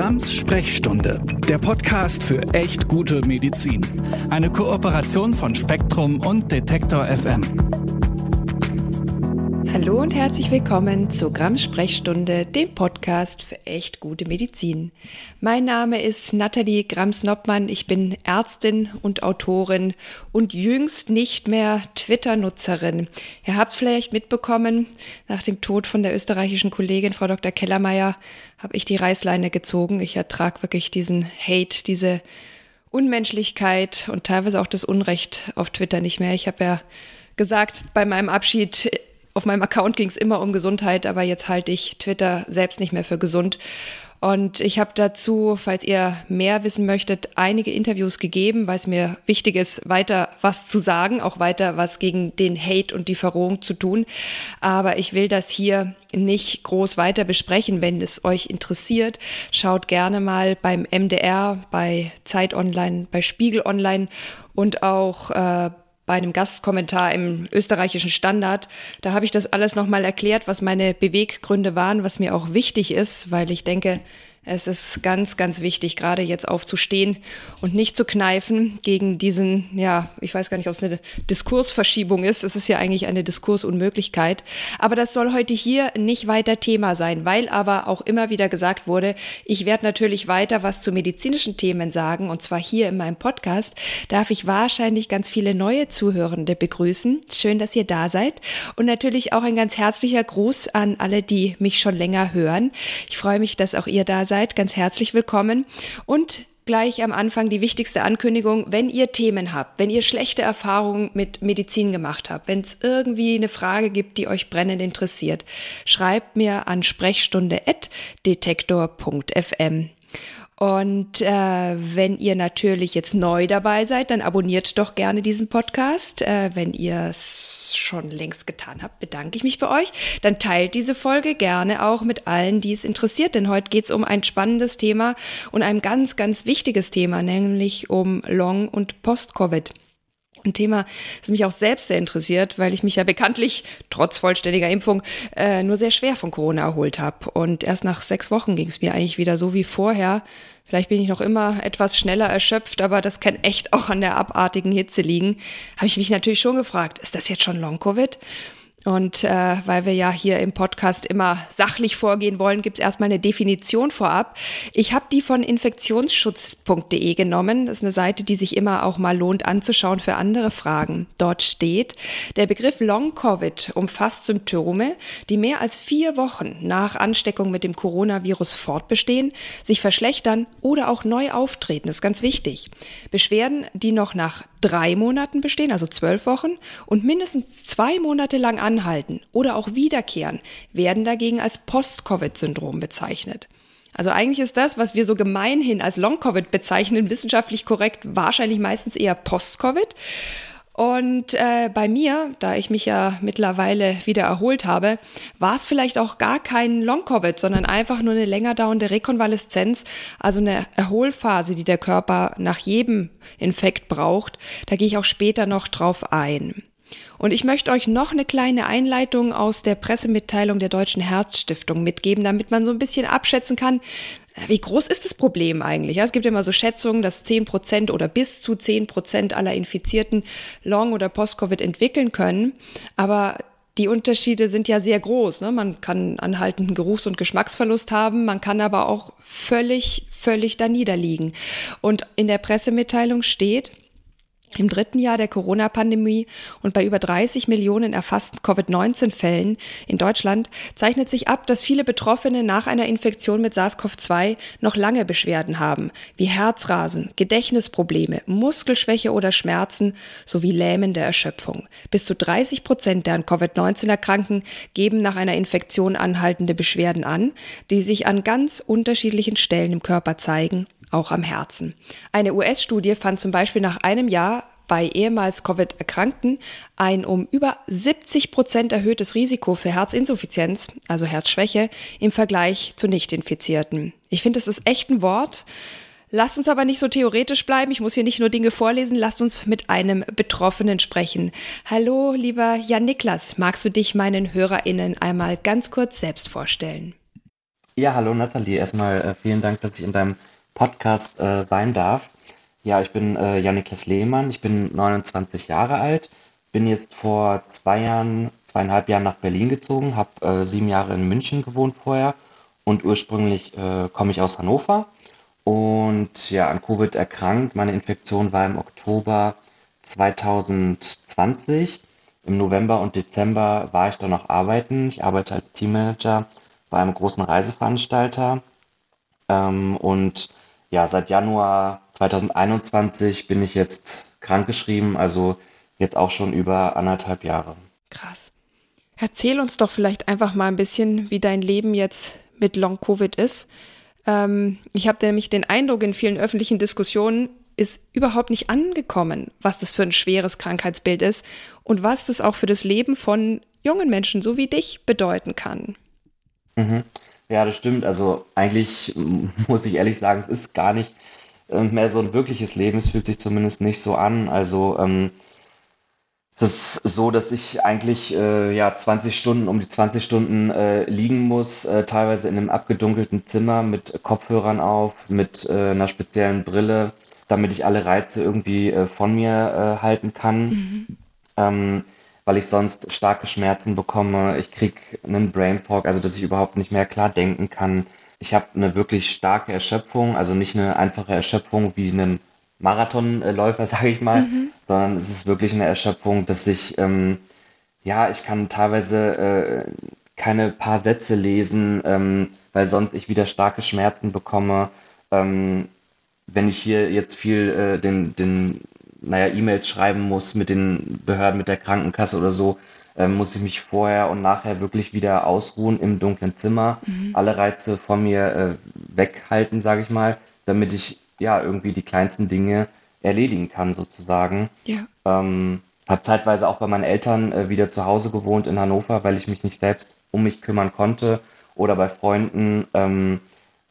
Grams Sprechstunde, der Podcast für echt gute Medizin. Eine Kooperation von Spektrum und Detektor FM. Hallo und herzlich willkommen zur Grams Sprechstunde, dem Podcast für echt gute Medizin. Mein Name ist Nathalie Grams-Noppmann. Ich bin Ärztin und Autorin und jüngst nicht mehr Twitter-Nutzerin. Ihr habt vielleicht mitbekommen, nach dem Tod von der österreichischen Kollegin Frau Dr. Kellermeier habe ich die Reißleine gezogen. Ich ertrage wirklich diesen Hate, diese Unmenschlichkeit und teilweise auch das Unrecht auf Twitter nicht mehr. Ich habe ja gesagt bei meinem Abschied, auf meinem Account ging es immer um Gesundheit, aber jetzt halte ich Twitter selbst nicht mehr für gesund. Und ich habe dazu, falls ihr mehr wissen möchtet, einige Interviews gegeben, weil es mir wichtig ist, weiter was zu sagen, auch weiter was gegen den Hate und die Verrohung zu tun. Aber ich will das hier nicht groß weiter besprechen. Wenn es euch interessiert, schaut gerne mal beim MDR, bei Zeit Online, bei Spiegel Online und auch äh, bei einem Gastkommentar im österreichischen Standard. Da habe ich das alles nochmal erklärt, was meine Beweggründe waren, was mir auch wichtig ist, weil ich denke, es ist ganz, ganz wichtig, gerade jetzt aufzustehen und nicht zu kneifen gegen diesen, ja, ich weiß gar nicht, ob es eine Diskursverschiebung ist. Es ist ja eigentlich eine Diskursunmöglichkeit. Aber das soll heute hier nicht weiter Thema sein, weil aber auch immer wieder gesagt wurde, ich werde natürlich weiter was zu medizinischen Themen sagen. Und zwar hier in meinem Podcast darf ich wahrscheinlich ganz viele neue Zuhörende begrüßen. Schön, dass ihr da seid. Und natürlich auch ein ganz herzlicher Gruß an alle, die mich schon länger hören. Ich freue mich, dass auch ihr da seid seid, ganz herzlich willkommen. Und gleich am Anfang die wichtigste Ankündigung, wenn ihr Themen habt, wenn ihr schlechte Erfahrungen mit Medizin gemacht habt, wenn es irgendwie eine Frage gibt, die euch brennend interessiert, schreibt mir an sprechstunde.detektor.fm. Und äh, wenn ihr natürlich jetzt neu dabei seid, dann abonniert doch gerne diesen Podcast. Äh, wenn ihr es schon längst getan habt, bedanke ich mich bei euch. Dann teilt diese Folge gerne auch mit allen, die es interessiert. Denn heute geht es um ein spannendes Thema und ein ganz, ganz wichtiges Thema, nämlich um Long- und Post-Covid. Ein Thema, das mich auch selbst sehr interessiert, weil ich mich ja bekanntlich trotz vollständiger Impfung äh, nur sehr schwer von Corona erholt habe. Und erst nach sechs Wochen ging es mir eigentlich wieder so wie vorher. Vielleicht bin ich noch immer etwas schneller erschöpft, aber das kann echt auch an der abartigen Hitze liegen. Habe ich mich natürlich schon gefragt, ist das jetzt schon Long-Covid? Und äh, weil wir ja hier im Podcast immer sachlich vorgehen wollen, gibt es erstmal eine Definition vorab. Ich habe die von infektionsschutz.de genommen. Das ist eine Seite, die sich immer auch mal lohnt anzuschauen für andere Fragen. Dort steht, der Begriff Long-Covid umfasst Symptome, die mehr als vier Wochen nach Ansteckung mit dem Coronavirus fortbestehen, sich verschlechtern oder auch neu auftreten. Das ist ganz wichtig. Beschwerden, die noch nach drei Monaten bestehen, also zwölf Wochen, und mindestens zwei Monate lang anhalten oder auch wiederkehren, werden dagegen als Post-Covid-Syndrom bezeichnet. Also eigentlich ist das, was wir so gemeinhin als Long-Covid bezeichnen, wissenschaftlich korrekt wahrscheinlich meistens eher Post-Covid. Und äh, bei mir, da ich mich ja mittlerweile wieder erholt habe, war es vielleicht auch gar kein Long-Covid, sondern einfach nur eine länger dauernde Rekonvaleszenz, also eine Erholphase, die der Körper nach jedem Infekt braucht. Da gehe ich auch später noch drauf ein. Und ich möchte euch noch eine kleine Einleitung aus der Pressemitteilung der Deutschen Herzstiftung mitgeben, damit man so ein bisschen abschätzen kann, wie groß ist das Problem eigentlich? Es gibt immer so Schätzungen, dass 10 Prozent oder bis zu 10 Prozent aller Infizierten Long- oder Post-Covid entwickeln können. Aber die Unterschiede sind ja sehr groß. Ne? Man kann anhaltenden Geruchs- und Geschmacksverlust haben, man kann aber auch völlig, völlig da niederliegen. Und in der Pressemitteilung steht, im dritten Jahr der Corona-Pandemie und bei über 30 Millionen erfassten Covid-19-Fällen in Deutschland zeichnet sich ab, dass viele Betroffene nach einer Infektion mit SARS-CoV-2 noch lange Beschwerden haben, wie Herzrasen, Gedächtnisprobleme, Muskelschwäche oder Schmerzen sowie lähmende Erschöpfung. Bis zu 30 Prozent der an Covid-19 erkranken geben nach einer Infektion anhaltende Beschwerden an, die sich an ganz unterschiedlichen Stellen im Körper zeigen auch am Herzen. Eine US-Studie fand zum Beispiel nach einem Jahr bei ehemals Covid-Erkrankten ein um über 70 Prozent erhöhtes Risiko für Herzinsuffizienz, also Herzschwäche, im Vergleich zu Nicht-Infizierten. Ich finde, das ist echt ein Wort. Lasst uns aber nicht so theoretisch bleiben. Ich muss hier nicht nur Dinge vorlesen. Lasst uns mit einem Betroffenen sprechen. Hallo, lieber Jan Niklas. Magst du dich meinen HörerInnen einmal ganz kurz selbst vorstellen? Ja, hallo Nathalie. Erstmal äh, vielen Dank, dass ich in deinem Podcast äh, sein darf. Ja, ich bin äh, Janniklas Lehmann, ich bin 29 Jahre alt, bin jetzt vor zwei Jahren, zweieinhalb Jahren nach Berlin gezogen, habe äh, sieben Jahre in München gewohnt vorher und ursprünglich äh, komme ich aus Hannover und ja, an Covid erkrankt. Meine Infektion war im Oktober 2020. Im November und Dezember war ich dann noch arbeiten. Ich arbeite als Teammanager bei einem großen Reiseveranstalter. Ähm, und ja, seit Januar 2021 bin ich jetzt krankgeschrieben, also jetzt auch schon über anderthalb Jahre. Krass. Erzähl uns doch vielleicht einfach mal ein bisschen, wie dein Leben jetzt mit Long-Covid ist. Ähm, ich habe nämlich den Eindruck, in vielen öffentlichen Diskussionen ist überhaupt nicht angekommen, was das für ein schweres Krankheitsbild ist und was das auch für das Leben von jungen Menschen so wie dich bedeuten kann. Mhm. Ja, das stimmt. Also eigentlich muss ich ehrlich sagen, es ist gar nicht äh, mehr so ein wirkliches Leben. Es fühlt sich zumindest nicht so an. Also ähm, es ist so, dass ich eigentlich äh, ja 20 Stunden um die 20 Stunden äh, liegen muss, äh, teilweise in einem abgedunkelten Zimmer mit Kopfhörern auf, mit äh, einer speziellen Brille, damit ich alle Reize irgendwie äh, von mir äh, halten kann. Mhm. Ähm, weil ich sonst starke Schmerzen bekomme. Ich kriege einen Brain Fog, also dass ich überhaupt nicht mehr klar denken kann. Ich habe eine wirklich starke Erschöpfung, also nicht eine einfache Erschöpfung wie einen Marathonläufer, sage ich mal, mhm. sondern es ist wirklich eine Erschöpfung, dass ich, ähm, ja, ich kann teilweise äh, keine paar Sätze lesen, ähm, weil sonst ich wieder starke Schmerzen bekomme. Ähm, wenn ich hier jetzt viel äh, den, den naja, E-Mails schreiben muss mit den Behörden, mit der Krankenkasse oder so, ähm, muss ich mich vorher und nachher wirklich wieder ausruhen im dunklen Zimmer, mhm. alle Reize von mir äh, weghalten, sage ich mal, damit ich ja irgendwie die kleinsten Dinge erledigen kann sozusagen. Ja. Ähm, habe zeitweise auch bei meinen Eltern äh, wieder zu Hause gewohnt in Hannover, weil ich mich nicht selbst um mich kümmern konnte oder bei Freunden, ähm,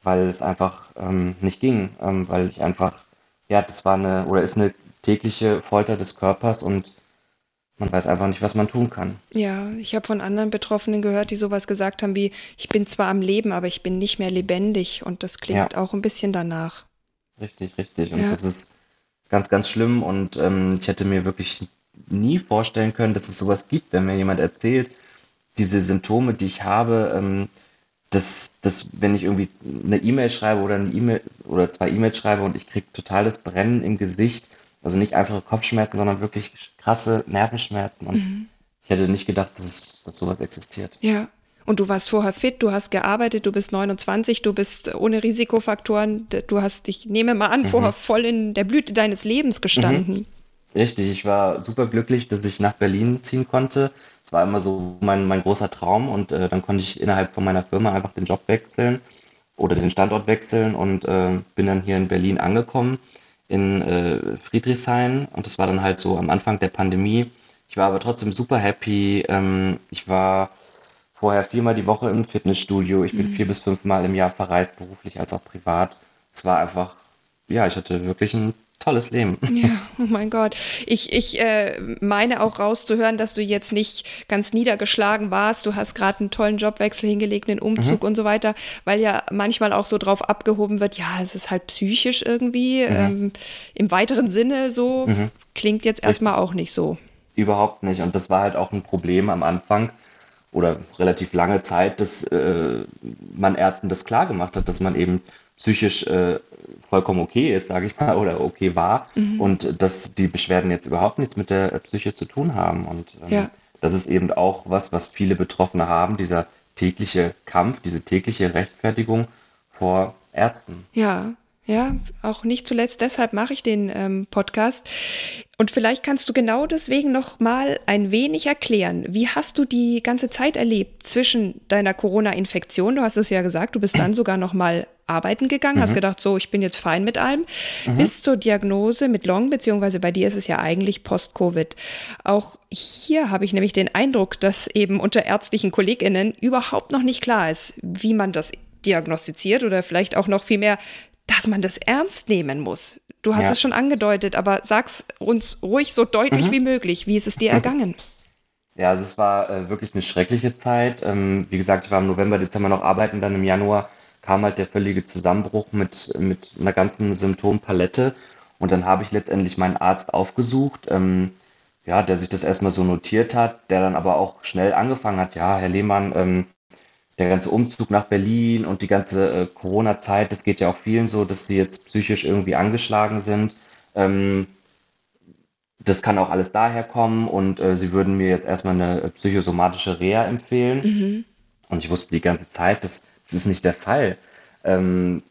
weil es einfach ähm, nicht ging, ähm, weil ich einfach, ja, das war eine oder ist eine tägliche Folter des Körpers und man weiß einfach nicht, was man tun kann. Ja, ich habe von anderen Betroffenen gehört, die sowas gesagt haben wie, ich bin zwar am Leben, aber ich bin nicht mehr lebendig und das klingt ja. auch ein bisschen danach. Richtig, richtig. Und ja. das ist ganz, ganz schlimm und ähm, ich hätte mir wirklich nie vorstellen können, dass es sowas gibt, wenn mir jemand erzählt, diese Symptome, die ich habe, ähm, dass, dass wenn ich irgendwie eine E-Mail schreibe oder eine E-Mail oder zwei E-Mails schreibe und ich kriege totales Brennen im Gesicht, also nicht einfache Kopfschmerzen, sondern wirklich krasse Nervenschmerzen. Und mhm. ich hätte nicht gedacht, dass, es, dass sowas existiert. Ja. Und du warst vorher fit, du hast gearbeitet, du bist 29, du bist ohne Risikofaktoren, du hast, ich nehme mal an, mhm. vorher voll in der Blüte deines Lebens gestanden. Mhm. Richtig, ich war super glücklich, dass ich nach Berlin ziehen konnte. Es war immer so mein, mein großer Traum und äh, dann konnte ich innerhalb von meiner Firma einfach den Job wechseln oder den Standort wechseln und äh, bin dann hier in Berlin angekommen in äh, Friedrichshain und das war dann halt so am Anfang der Pandemie. Ich war aber trotzdem super happy. Ähm, ich war vorher viermal die Woche im Fitnessstudio. Ich bin mhm. vier bis fünfmal im Jahr verreist, beruflich als auch privat. Es war einfach, ja, ich hatte wirklich ein tolles Leben. Ja, oh mein Gott. Ich, ich äh, meine auch rauszuhören, dass du jetzt nicht ganz niedergeschlagen warst. Du hast gerade einen tollen Jobwechsel hingelegt, einen Umzug mhm. und so weiter, weil ja manchmal auch so drauf abgehoben wird, ja, es ist halt psychisch irgendwie. Mhm. Ähm, Im weiteren Sinne so mhm. klingt jetzt erstmal auch nicht so. Überhaupt nicht. Und das war halt auch ein Problem am Anfang oder relativ lange Zeit, dass äh, man Ärzten das klar gemacht hat, dass man eben psychisch äh, vollkommen okay ist, sage ich mal, oder okay war mhm. und dass die Beschwerden jetzt überhaupt nichts mit der Psyche zu tun haben. Und ähm, ja. das ist eben auch was, was viele Betroffene haben, dieser tägliche Kampf, diese tägliche Rechtfertigung vor Ärzten. Ja, ja, auch nicht zuletzt deshalb mache ich den ähm, Podcast. Und vielleicht kannst du genau deswegen noch mal ein wenig erklären, wie hast du die ganze Zeit erlebt zwischen deiner Corona-Infektion? Du hast es ja gesagt, du bist dann sogar noch mal arbeiten gegangen, mhm. hast gedacht, so, ich bin jetzt fein mit allem, mhm. bis zur Diagnose mit Long, beziehungsweise bei dir ist es ja eigentlich Post-Covid. Auch hier habe ich nämlich den Eindruck, dass eben unter ärztlichen KollegInnen überhaupt noch nicht klar ist, wie man das diagnostiziert oder vielleicht auch noch viel mehr, dass man das ernst nehmen muss. Du hast ja. es schon angedeutet, aber sag's uns ruhig so deutlich mhm. wie möglich. Wie ist es dir ergangen? Ja, also es war äh, wirklich eine schreckliche Zeit. Ähm, wie gesagt, ich war im November, Dezember noch arbeiten, dann im Januar kam halt der völlige Zusammenbruch mit, mit einer ganzen Symptompalette. Und dann habe ich letztendlich meinen Arzt aufgesucht, ähm, ja, der sich das erstmal so notiert hat, der dann aber auch schnell angefangen hat, ja, Herr Lehmann, ähm, der ganze Umzug nach Berlin und die ganze äh, Corona-Zeit, das geht ja auch vielen so, dass sie jetzt psychisch irgendwie angeschlagen sind. Ähm, das kann auch alles daher kommen und äh, sie würden mir jetzt erstmal eine psychosomatische Reha empfehlen. Mhm. Und ich wusste die ganze Zeit, das, das ist nicht der Fall. Ähm,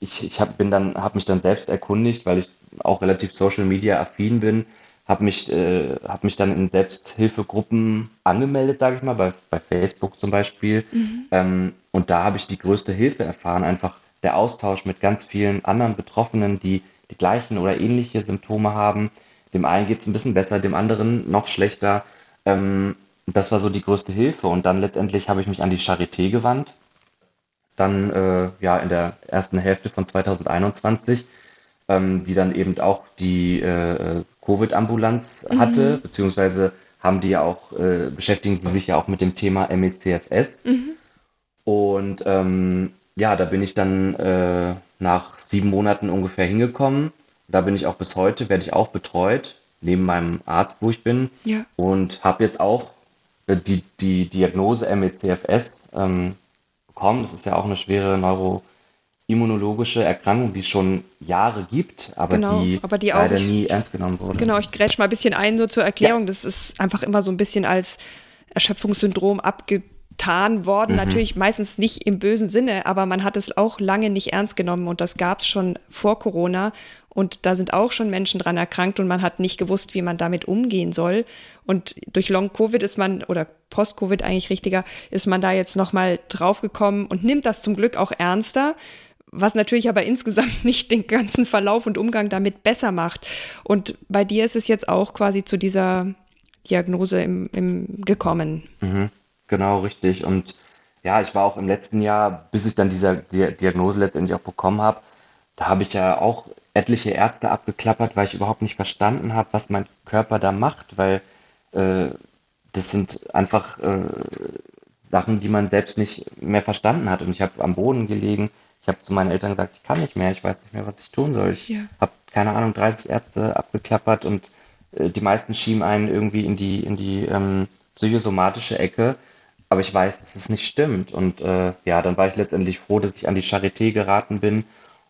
ich ich hab, bin dann, habe mich dann selbst erkundigt, weil ich auch relativ Social Media affin bin, habe mich, äh, hab mich dann in Selbsthilfegruppen angemeldet, sage ich mal, bei, bei Facebook zum Beispiel. Mhm. Ähm, und da habe ich die größte Hilfe erfahren, einfach der Austausch mit ganz vielen anderen Betroffenen, die die gleichen oder ähnliche Symptome haben. Dem einen geht es ein bisschen besser, dem anderen noch schlechter. Ähm, das war so die größte Hilfe. Und dann letztendlich habe ich mich an die Charité gewandt. Dann äh, ja in der ersten Hälfte von 2021, ähm, die dann eben auch die äh, Covid-Ambulanz mhm. hatte, beziehungsweise haben die ja auch, äh, beschäftigen sie sich ja auch mit dem Thema MECFS. Mhm. Und ähm, ja, da bin ich dann äh, nach sieben Monaten ungefähr hingekommen. Da bin ich auch bis heute, werde ich auch betreut, neben meinem Arzt, wo ich bin. Ja. Und habe jetzt auch äh, die, die Diagnose MECFS ähm, bekommen. Das ist ja auch eine schwere Neuro- immunologische Erkrankung, die es schon Jahre gibt, aber genau, die, aber die leider nie ernst genommen wurde. Genau, ich grätsch mal ein bisschen ein, nur zur Erklärung. Ja. Das ist einfach immer so ein bisschen als Erschöpfungssyndrom abgetan worden. Mhm. Natürlich meistens nicht im bösen Sinne, aber man hat es auch lange nicht ernst genommen und das gab es schon vor Corona. Und da sind auch schon Menschen dran erkrankt und man hat nicht gewusst, wie man damit umgehen soll. Und durch Long-Covid ist man, oder Post-Covid eigentlich richtiger, ist man da jetzt nochmal draufgekommen und nimmt das zum Glück auch ernster was natürlich aber insgesamt nicht den ganzen Verlauf und Umgang damit besser macht. Und bei dir ist es jetzt auch quasi zu dieser Diagnose im, im gekommen. Mhm, genau, richtig. Und ja, ich war auch im letzten Jahr, bis ich dann diese Diagnose letztendlich auch bekommen habe, da habe ich ja auch etliche Ärzte abgeklappert, weil ich überhaupt nicht verstanden habe, was mein Körper da macht, weil äh, das sind einfach äh, Sachen, die man selbst nicht mehr verstanden hat. Und ich habe am Boden gelegen, ich habe zu meinen Eltern gesagt, ich kann nicht mehr, ich weiß nicht mehr, was ich tun soll. Ich ja. habe, keine Ahnung, 30 Ärzte abgeklappert und äh, die meisten schieben einen irgendwie in die, in die ähm, psychosomatische Ecke. Aber ich weiß, dass es nicht stimmt. Und äh, ja, dann war ich letztendlich froh, dass ich an die Charité geraten bin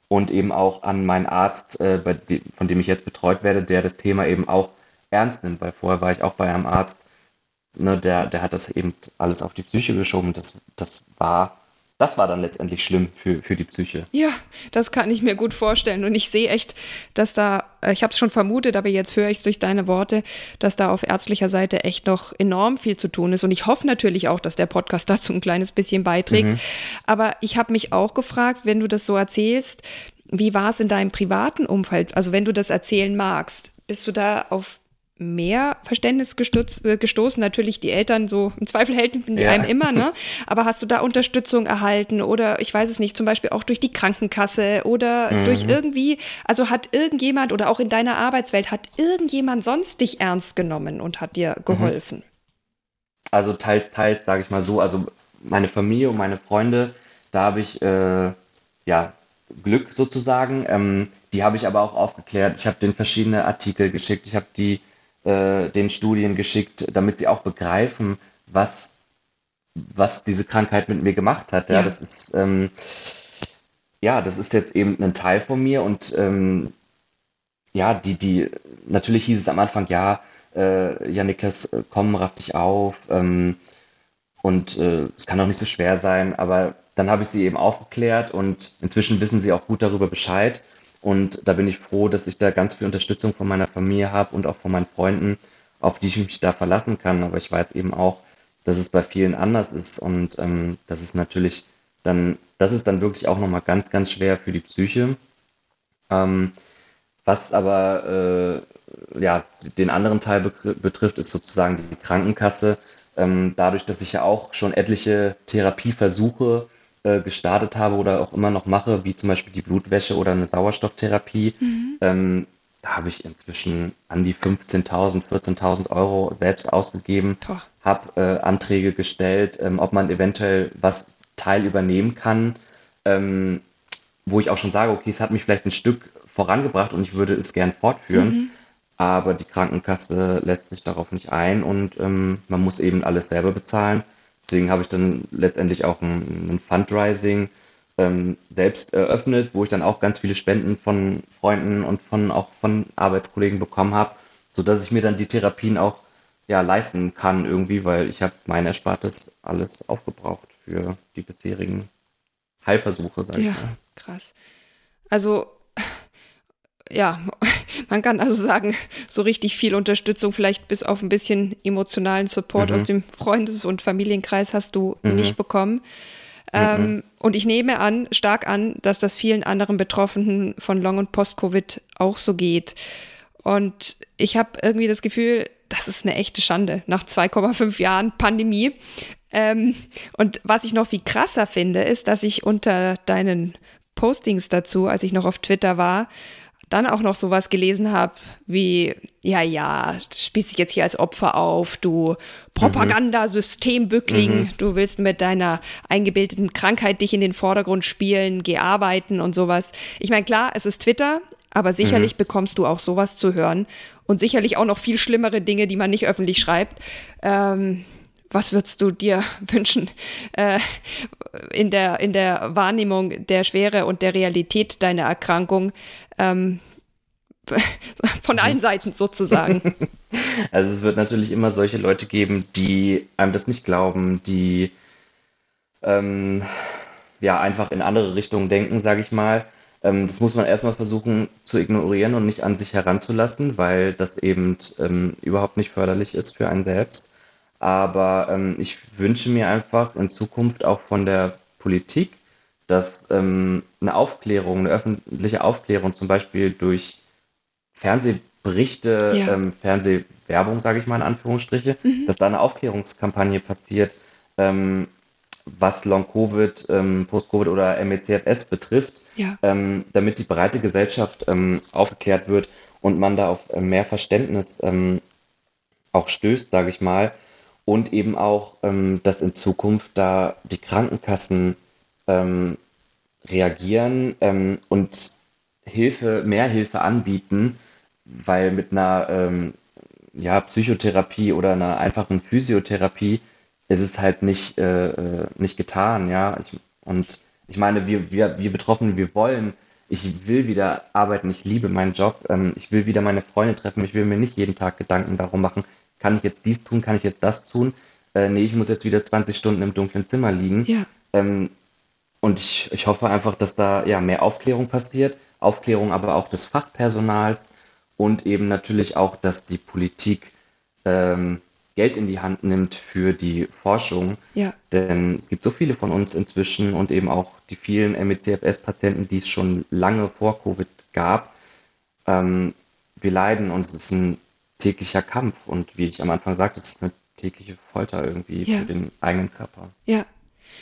und eben auch an meinen Arzt, äh, dem, von dem ich jetzt betreut werde, der das Thema eben auch ernst nimmt, weil vorher war ich auch bei einem Arzt, ne, der, der hat das eben alles auf die Psyche geschoben. Das, das war das war dann letztendlich schlimm für, für die Psyche. Ja, das kann ich mir gut vorstellen. Und ich sehe echt, dass da, äh, ich habe es schon vermutet, aber jetzt höre ich es durch deine Worte, dass da auf ärztlicher Seite echt noch enorm viel zu tun ist. Und ich hoffe natürlich auch, dass der Podcast dazu ein kleines bisschen beiträgt. Mhm. Aber ich habe mich auch gefragt, wenn du das so erzählst, wie war es in deinem privaten Umfeld? Also wenn du das erzählen magst, bist du da auf mehr Verständnis gestutz, äh, gestoßen. Natürlich die Eltern so im Zweifel helfen die ja. einem immer, ne? Aber hast du da Unterstützung erhalten oder ich weiß es nicht, zum Beispiel auch durch die Krankenkasse oder mhm. durch irgendwie, also hat irgendjemand oder auch in deiner Arbeitswelt hat irgendjemand sonst dich ernst genommen und hat dir mhm. geholfen? Also teils, teils, sage ich mal so. Also meine Familie und meine Freunde, da habe ich äh, ja Glück sozusagen. Ähm, die habe ich aber auch aufgeklärt. Ich habe denen verschiedene Artikel geschickt. Ich habe die äh, den Studien geschickt, damit sie auch begreifen, was, was diese Krankheit mit mir gemacht hat. Ja, ja. das ist, ähm, ja, das ist jetzt eben ein Teil von mir und ähm, ja, die, die, natürlich hieß es am Anfang, ja, äh, ja, Niklas, äh, komm, raff dich auf, ähm, und äh, es kann auch nicht so schwer sein, aber dann habe ich sie eben aufgeklärt und inzwischen wissen sie auch gut darüber Bescheid. Und da bin ich froh, dass ich da ganz viel Unterstützung von meiner Familie habe und auch von meinen Freunden, auf die ich mich da verlassen kann. Aber ich weiß eben auch, dass es bei vielen anders ist und ähm, das ist natürlich dann, das ist dann wirklich auch nochmal ganz, ganz schwer für die Psyche. Ähm, was aber äh, ja, den anderen Teil betrifft, ist sozusagen die Krankenkasse. Ähm, dadurch, dass ich ja auch schon etliche Therapieversuche äh, gestartet habe oder auch immer noch mache, wie zum Beispiel die Blutwäsche oder eine Sauerstofftherapie, mhm. ähm, da habe ich inzwischen an die 15.000, 14.000 Euro selbst ausgegeben, habe äh, Anträge gestellt, ähm, ob man eventuell was Teil übernehmen kann. ähm, wo ich auch schon sage, okay, es hat mich vielleicht ein Stück vorangebracht und ich würde es gern fortführen. Mhm. Aber die Krankenkasse lässt sich darauf nicht ein und ähm, man muss eben alles selber bezahlen. Deswegen habe ich dann letztendlich auch ein, ein Fundraising ähm, selbst eröffnet, wo ich dann auch ganz viele Spenden von Freunden und von auch von Arbeitskollegen bekommen habe, sodass ich mir dann die Therapien auch ja, leisten kann irgendwie, weil ich habe mein Erspartes alles aufgebraucht für die bisherigen Heilversuche, sag ja, ich mal. krass. Also ja, man kann also sagen, so richtig viel Unterstützung, vielleicht bis auf ein bisschen emotionalen Support mhm. aus dem Freundes- und Familienkreis hast du mhm. nicht bekommen. Ähm, mhm. Und ich nehme an, stark an, dass das vielen anderen Betroffenen von Long- und Post-Covid auch so geht. Und ich habe irgendwie das Gefühl, das ist eine echte Schande nach 2,5 Jahren Pandemie. Ähm, und was ich noch viel krasser finde, ist, dass ich unter deinen Postings dazu, als ich noch auf Twitter war, dann auch noch sowas gelesen habe wie, ja, ja, spielst dich jetzt hier als Opfer auf, du Propagandasystembückling, mhm. du willst mit deiner eingebildeten Krankheit dich in den Vordergrund spielen, geh arbeiten und sowas. Ich meine, klar, es ist Twitter, aber sicherlich mhm. bekommst du auch sowas zu hören und sicherlich auch noch viel schlimmere Dinge, die man nicht öffentlich schreibt. Ähm, was würdest du dir wünschen äh, in, der, in der Wahrnehmung der Schwere und der Realität deiner Erkrankung? Ähm, von allen Seiten sozusagen. Also es wird natürlich immer solche Leute geben, die einem das nicht glauben, die ähm, ja einfach in andere Richtungen denken, sage ich mal. Ähm, das muss man erstmal versuchen zu ignorieren und nicht an sich heranzulassen, weil das eben ähm, überhaupt nicht förderlich ist für einen selbst. Aber ähm, ich wünsche mir einfach in Zukunft auch von der Politik, dass ähm, eine Aufklärung, eine öffentliche Aufklärung zum Beispiel durch Fernsehberichte, ja. ähm, Fernsehwerbung, sage ich mal in Anführungsstriche, mhm. dass da eine Aufklärungskampagne passiert, ähm, was Long-Covid, ähm, Post-Covid oder MECFS betrifft, ja. ähm, damit die breite Gesellschaft ähm, aufgeklärt wird und man da auf mehr Verständnis ähm, auch stößt, sage ich mal, und eben auch, ähm, dass in Zukunft da die Krankenkassen ähm, reagieren ähm, und Hilfe, mehr Hilfe anbieten, weil mit einer ähm, ja, Psychotherapie oder einer einfachen Physiotherapie ist es halt nicht, äh, äh nicht getan, ja. Ich, und ich meine, wir, wir, wir Betroffenen, wir wollen, ich will wieder arbeiten, ich liebe meinen Job, ähm, ich will wieder meine Freunde treffen, ich will mir nicht jeden Tag Gedanken darum machen, kann ich jetzt dies tun, kann ich jetzt das tun? Äh, nee, ich muss jetzt wieder 20 Stunden im dunklen Zimmer liegen. Ja. Ähm, und ich, ich hoffe einfach, dass da ja mehr Aufklärung passiert, Aufklärung aber auch des Fachpersonals und eben natürlich auch, dass die Politik ähm, Geld in die Hand nimmt für die Forschung. Ja. Denn es gibt so viele von uns inzwischen und eben auch die vielen MECFS-Patienten, die es schon lange vor Covid gab. Ähm, wir leiden und es ist ein täglicher Kampf. Und wie ich am Anfang sagte, es ist eine tägliche Folter irgendwie ja. für den eigenen Körper. Ja,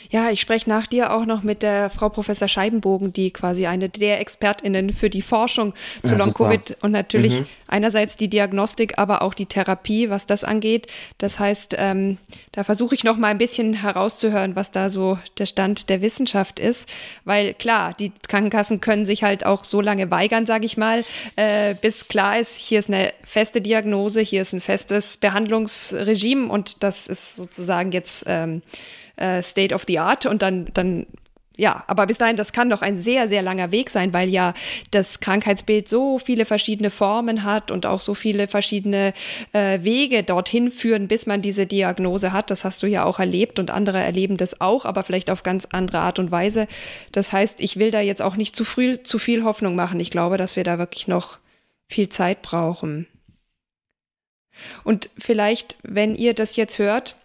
ja, ich spreche nach dir auch noch mit der Frau Professor Scheibenbogen, die quasi eine der ExpertInnen für die Forschung zu ja, Long-Covid und natürlich mhm. einerseits die Diagnostik, aber auch die Therapie, was das angeht. Das heißt, ähm, da versuche ich noch mal ein bisschen herauszuhören, was da so der Stand der Wissenschaft ist, weil klar, die Krankenkassen können sich halt auch so lange weigern, sage ich mal, äh, bis klar ist, hier ist eine feste Diagnose, hier ist ein festes Behandlungsregime und das ist sozusagen jetzt ähm, äh, State of the Art und dann, dann ja, aber bis dahin, das kann doch ein sehr, sehr langer Weg sein, weil ja das Krankheitsbild so viele verschiedene Formen hat und auch so viele verschiedene äh, Wege dorthin führen, bis man diese Diagnose hat. Das hast du ja auch erlebt und andere erleben das auch, aber vielleicht auf ganz andere Art und Weise. Das heißt, ich will da jetzt auch nicht zu früh zu viel Hoffnung machen. Ich glaube, dass wir da wirklich noch viel Zeit brauchen. Und vielleicht, wenn ihr das jetzt hört,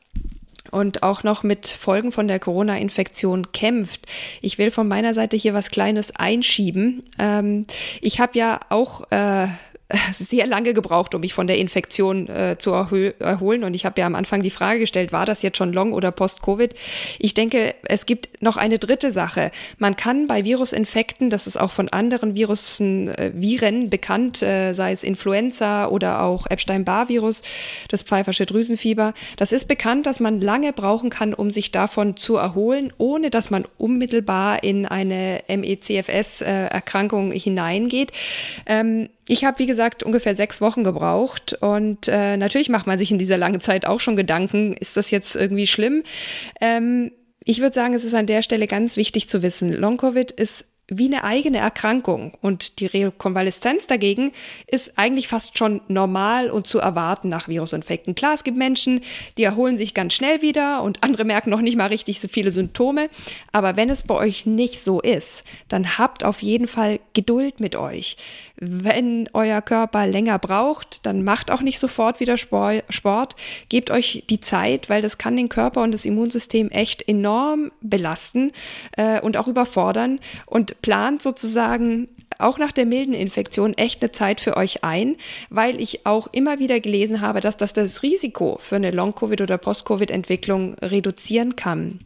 und auch noch mit Folgen von der Corona-Infektion kämpft. Ich will von meiner Seite hier was Kleines einschieben. Ähm, ich habe ja auch äh, sehr lange gebraucht, um mich von der Infektion äh, zu erholen. Und ich habe ja am Anfang die Frage gestellt, war das jetzt schon Long- oder Post-Covid? Ich denke, es gibt noch eine dritte Sache. Man kann bei Virusinfekten, das ist auch von anderen Virussen, äh, Viren bekannt, äh, sei es Influenza oder auch Epstein-Barr-Virus, das Pfeiffersche Drüsenfieber, das ist bekannt, dass man lange brauchen kann, um sich davon zu erholen, ohne dass man unmittelbar in eine MECFS-Erkrankung hineingeht. Ähm, ich habe, wie gesagt, ungefähr sechs Wochen gebraucht und äh, natürlich macht man sich in dieser langen Zeit auch schon Gedanken, ist das jetzt irgendwie schlimm? Ähm, ich würde sagen, es ist an der Stelle ganz wichtig zu wissen, Long-Covid ist wie eine eigene Erkrankung. Und die Rekonvaleszenz dagegen ist eigentlich fast schon normal und zu erwarten nach Virusinfekten. Klar, es gibt Menschen, die erholen sich ganz schnell wieder und andere merken noch nicht mal richtig so viele Symptome. Aber wenn es bei euch nicht so ist, dann habt auf jeden Fall Geduld mit euch. Wenn euer Körper länger braucht, dann macht auch nicht sofort wieder Sport. Gebt euch die Zeit, weil das kann den Körper und das Immunsystem echt enorm belasten äh, und auch überfordern. Und plant sozusagen auch nach der milden Infektion echt eine Zeit für euch ein, weil ich auch immer wieder gelesen habe, dass das das Risiko für eine Long-Covid- oder Post-Covid-Entwicklung reduzieren kann.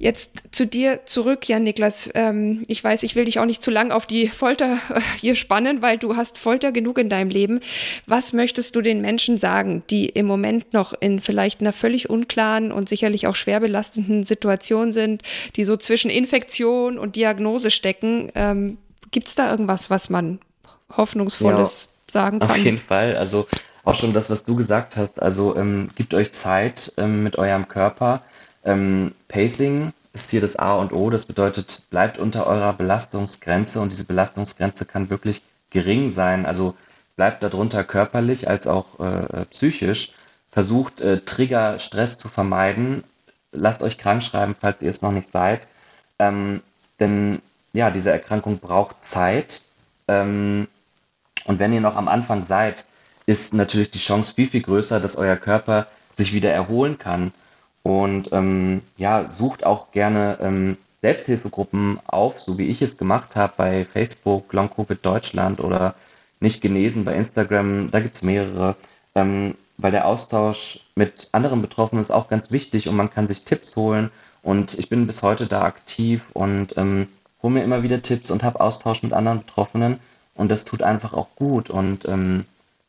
Jetzt zu dir zurück, Jan Niklas. Ähm, ich weiß, ich will dich auch nicht zu lang auf die Folter äh, hier spannen, weil du hast Folter genug in deinem Leben. Was möchtest du den Menschen sagen, die im Moment noch in vielleicht einer völlig unklaren und sicherlich auch schwer belastenden Situation sind, die so zwischen Infektion und Diagnose stecken? Ähm, Gibt es da irgendwas, was man hoffnungsvolles ja, sagen kann? Auf jeden Fall. Also auch schon das, was du gesagt hast. Also ähm, gebt euch Zeit ähm, mit eurem Körper ähm, Pacing ist hier das A und O. Das bedeutet, bleibt unter eurer Belastungsgrenze und diese Belastungsgrenze kann wirklich gering sein. Also bleibt darunter körperlich als auch äh, psychisch. Versucht äh, Trigger, Stress zu vermeiden. Lasst euch krank schreiben, falls ihr es noch nicht seid. Ähm, denn ja, diese Erkrankung braucht Zeit. Ähm, und wenn ihr noch am Anfang seid, ist natürlich die Chance viel, viel größer, dass euer Körper sich wieder erholen kann. Und ähm, ja, sucht auch gerne ähm, Selbsthilfegruppen auf, so wie ich es gemacht habe bei Facebook, Long Covid Deutschland oder Nicht genesen bei Instagram. Da gibt's mehrere, ähm, weil der Austausch mit anderen Betroffenen ist auch ganz wichtig und man kann sich Tipps holen. Und ich bin bis heute da aktiv und ähm, hole mir immer wieder Tipps und habe Austausch mit anderen Betroffenen. Und das tut einfach auch gut. Und ähm,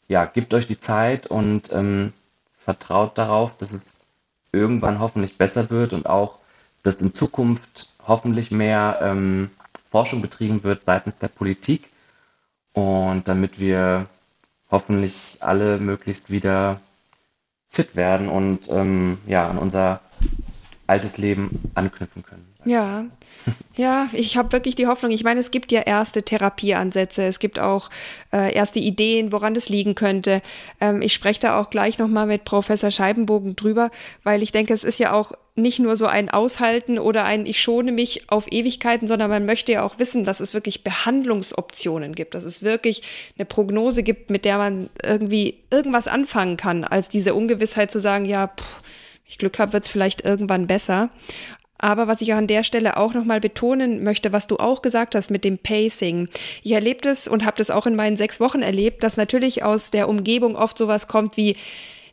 ja, gebt euch die Zeit und ähm, vertraut darauf, dass es irgendwann hoffentlich besser wird und auch, dass in Zukunft hoffentlich mehr ähm, Forschung betrieben wird seitens der Politik. Und damit wir hoffentlich alle möglichst wieder fit werden und ähm, ja an unser altes Leben anknüpfen können. Ja, ja, ich habe wirklich die Hoffnung. Ich meine, es gibt ja erste Therapieansätze, es gibt auch äh, erste Ideen, woran das liegen könnte. Ähm, ich spreche da auch gleich nochmal mit Professor Scheibenbogen drüber, weil ich denke, es ist ja auch nicht nur so ein Aushalten oder ein Ich schone mich auf Ewigkeiten, sondern man möchte ja auch wissen, dass es wirklich Behandlungsoptionen gibt, dass es wirklich eine Prognose gibt, mit der man irgendwie irgendwas anfangen kann, als diese Ungewissheit zu sagen, ja, pff, ich Glück habe, wird es vielleicht irgendwann besser. Aber was ich an der Stelle auch nochmal betonen möchte, was du auch gesagt hast mit dem Pacing. Ich erlebe das und habe das auch in meinen sechs Wochen erlebt, dass natürlich aus der Umgebung oft sowas kommt wie,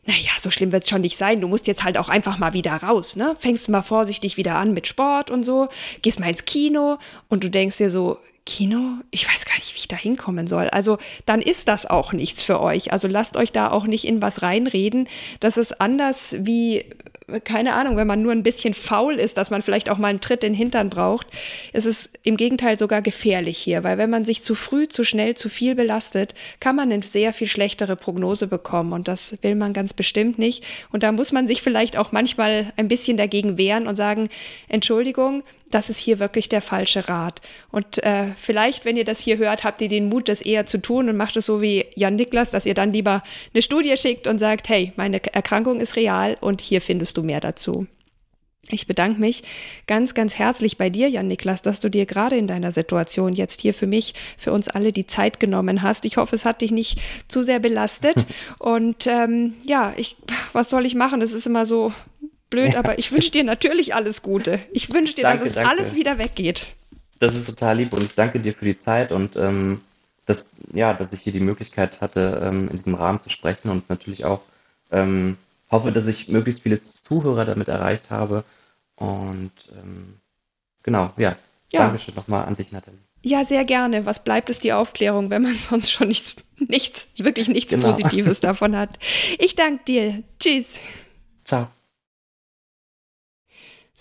naja, so schlimm wird es schon nicht sein. Du musst jetzt halt auch einfach mal wieder raus, ne? Fängst mal vorsichtig wieder an mit Sport und so, gehst mal ins Kino und du denkst dir so, Kino? Ich weiß gar nicht, wie ich da hinkommen soll. Also dann ist das auch nichts für euch. Also lasst euch da auch nicht in was reinreden. Das ist anders wie keine Ahnung, wenn man nur ein bisschen faul ist, dass man vielleicht auch mal einen Tritt in den Hintern braucht, ist es im Gegenteil sogar gefährlich hier, weil wenn man sich zu früh, zu schnell, zu viel belastet, kann man eine sehr viel schlechtere Prognose bekommen und das will man ganz bestimmt nicht. Und da muss man sich vielleicht auch manchmal ein bisschen dagegen wehren und sagen, Entschuldigung, das ist hier wirklich der falsche Rat. Und äh, vielleicht, wenn ihr das hier hört, habt ihr den Mut, das eher zu tun und macht es so wie Jan Niklas, dass ihr dann lieber eine Studie schickt und sagt, hey, meine Erkrankung ist real und hier findest du mehr dazu. Ich bedanke mich ganz, ganz herzlich bei dir, Jan Niklas, dass du dir gerade in deiner Situation jetzt hier für mich, für uns alle die Zeit genommen hast. Ich hoffe, es hat dich nicht zu sehr belastet. Und ähm, ja, ich, was soll ich machen? Es ist immer so blöd, ja. aber ich wünsche dir natürlich alles Gute. Ich wünsche dir, danke, dass es danke. alles wieder weggeht. Das ist total lieb und ich danke dir für die Zeit und ähm, dass, ja, dass ich hier die Möglichkeit hatte, ähm, in diesem Rahmen zu sprechen und natürlich auch ähm, hoffe, dass ich möglichst viele Zuhörer damit erreicht habe. Und ähm, genau, ja, ja. Dankeschön nochmal an dich, Nathalie. Ja, sehr gerne. Was bleibt es die Aufklärung, wenn man sonst schon nichts, nichts wirklich nichts genau. Positives davon hat? Ich danke dir. Tschüss. Ciao.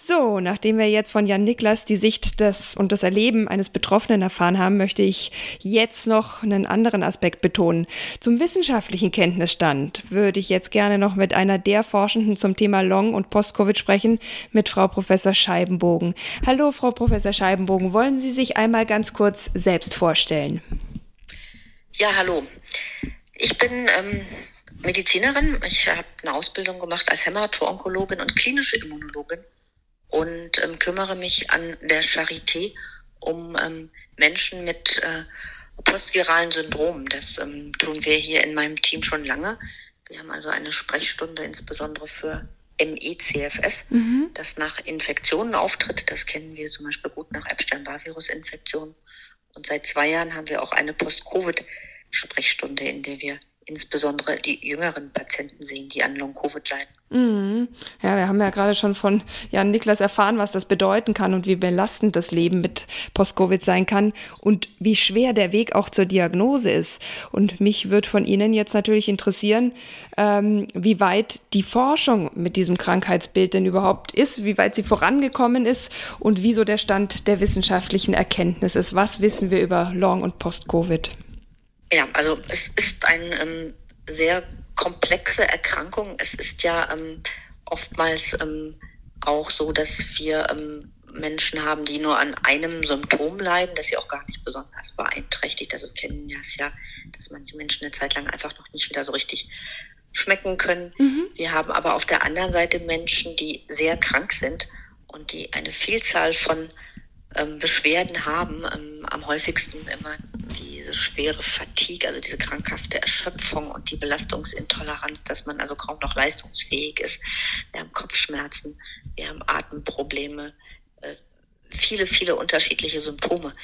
So, nachdem wir jetzt von Jan Niklas die Sicht des und das Erleben eines Betroffenen erfahren haben, möchte ich jetzt noch einen anderen Aspekt betonen. Zum wissenschaftlichen Kenntnisstand würde ich jetzt gerne noch mit einer der Forschenden zum Thema Long- und Post-Covid sprechen, mit Frau Professor Scheibenbogen. Hallo, Frau Professor Scheibenbogen, wollen Sie sich einmal ganz kurz selbst vorstellen? Ja, hallo. Ich bin ähm, Medizinerin. Ich habe eine Ausbildung gemacht als Hämato-Onkologin und klinische Immunologin und ähm, kümmere mich an der Charité um ähm, Menschen mit äh, postviralen Syndromen. Das ähm, tun wir hier in meinem Team schon lange. Wir haben also eine Sprechstunde insbesondere für MECFS, mhm. das nach Infektionen auftritt. Das kennen wir zum Beispiel gut nach Epstein-Barr-Virus-Infektionen. Und seit zwei Jahren haben wir auch eine Post-Covid-Sprechstunde, in der wir insbesondere die jüngeren Patienten sehen, die an Long-Covid leiden. Mhm. Ja, wir haben ja gerade schon von Jan Niklas erfahren, was das bedeuten kann und wie belastend das Leben mit Post-Covid sein kann und wie schwer der Weg auch zur Diagnose ist. Und mich wird von Ihnen jetzt natürlich interessieren, ähm, wie weit die Forschung mit diesem Krankheitsbild denn überhaupt ist, wie weit sie vorangekommen ist und wieso der Stand der wissenschaftlichen Erkenntnis ist. Was wissen wir über Long- und Post-Covid? Ja, also es ist eine ähm, sehr komplexe Erkrankung. Es ist ja ähm, oftmals ähm, auch so, dass wir ähm, Menschen haben, die nur an einem Symptom leiden, das sie auch gar nicht besonders beeinträchtigt. Also wir kennen ja es ja, dass manche Menschen eine Zeit lang einfach noch nicht wieder so richtig schmecken können. Mhm. Wir haben aber auf der anderen Seite Menschen, die sehr krank sind und die eine Vielzahl von ähm, Beschwerden haben. Ähm, am häufigsten immer diese schwere Fatigue, also diese krankhafte Erschöpfung und die Belastungsintoleranz, dass man also kaum noch leistungsfähig ist. Wir haben Kopfschmerzen, wir haben Atemprobleme, äh, viele, viele unterschiedliche Symptome.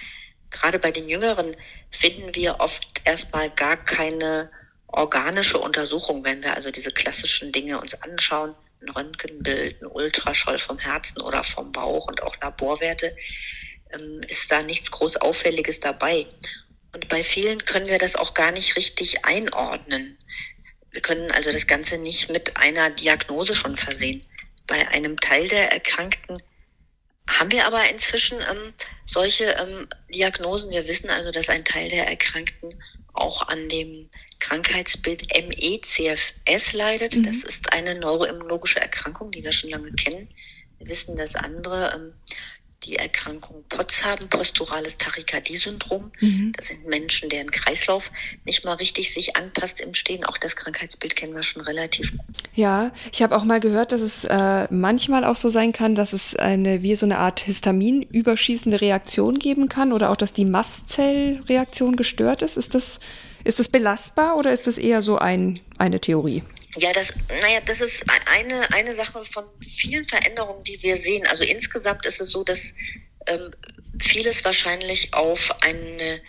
Gerade bei den Jüngeren finden wir oft erstmal gar keine organische Untersuchung, wenn wir also diese klassischen Dinge uns anschauen, ein Röntgenbild, ein Ultraschall vom Herzen oder vom Bauch und auch Laborwerte, ähm, ist da nichts groß Auffälliges dabei. Und bei vielen können wir das auch gar nicht richtig einordnen. Wir können also das Ganze nicht mit einer Diagnose schon versehen. Bei einem Teil der Erkrankten haben wir aber inzwischen ähm, solche ähm, Diagnosen. Wir wissen also, dass ein Teil der Erkrankten auch an dem Krankheitsbild MECFS leidet. Mhm. Das ist eine neuroimmunologische Erkrankung, die wir schon lange kennen. Wir wissen, dass andere ähm, die Erkrankung POTS haben, posturales Tachykardie-Syndrom. Mhm. Das sind Menschen, deren Kreislauf nicht mal richtig sich anpasst im Stehen. Auch das Krankheitsbild kennen wir schon relativ gut. Ja, ich habe auch mal gehört, dass es äh, manchmal auch so sein kann, dass es eine wie so eine Art Histamin-überschießende Reaktion geben kann oder auch, dass die Mastzellreaktion gestört ist. Ist das, ist das belastbar oder ist das eher so ein, eine Theorie? Ja, das, naja, das ist eine, eine Sache von vielen Veränderungen, die wir sehen. Also insgesamt ist es so, dass ähm, vieles wahrscheinlich auf eine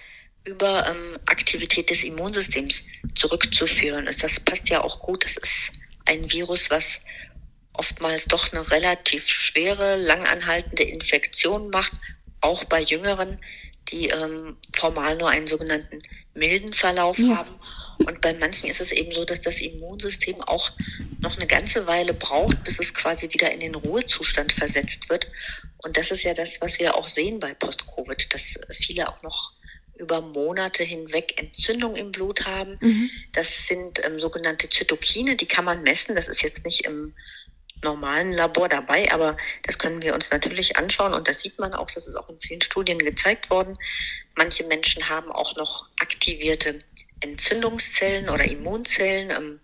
Überaktivität des Immunsystems zurückzuführen ist. Das passt ja auch gut. Das ist ein Virus, was oftmals doch eine relativ schwere, langanhaltende Infektion macht, auch bei Jüngeren, die ähm, formal nur einen sogenannten milden Verlauf ja. haben und bei manchen ist es eben so, dass das Immunsystem auch noch eine ganze Weile braucht, bis es quasi wieder in den Ruhezustand versetzt wird. Und das ist ja das, was wir auch sehen bei Post-Covid, dass viele auch noch über Monate hinweg Entzündung im Blut haben. Mhm. Das sind ähm, sogenannte Zytokine, die kann man messen. Das ist jetzt nicht im normalen Labor dabei, aber das können wir uns natürlich anschauen und das sieht man auch, das ist auch in vielen Studien gezeigt worden. Manche Menschen haben auch noch aktivierte Entzündungszellen oder Immunzellen. Ähm,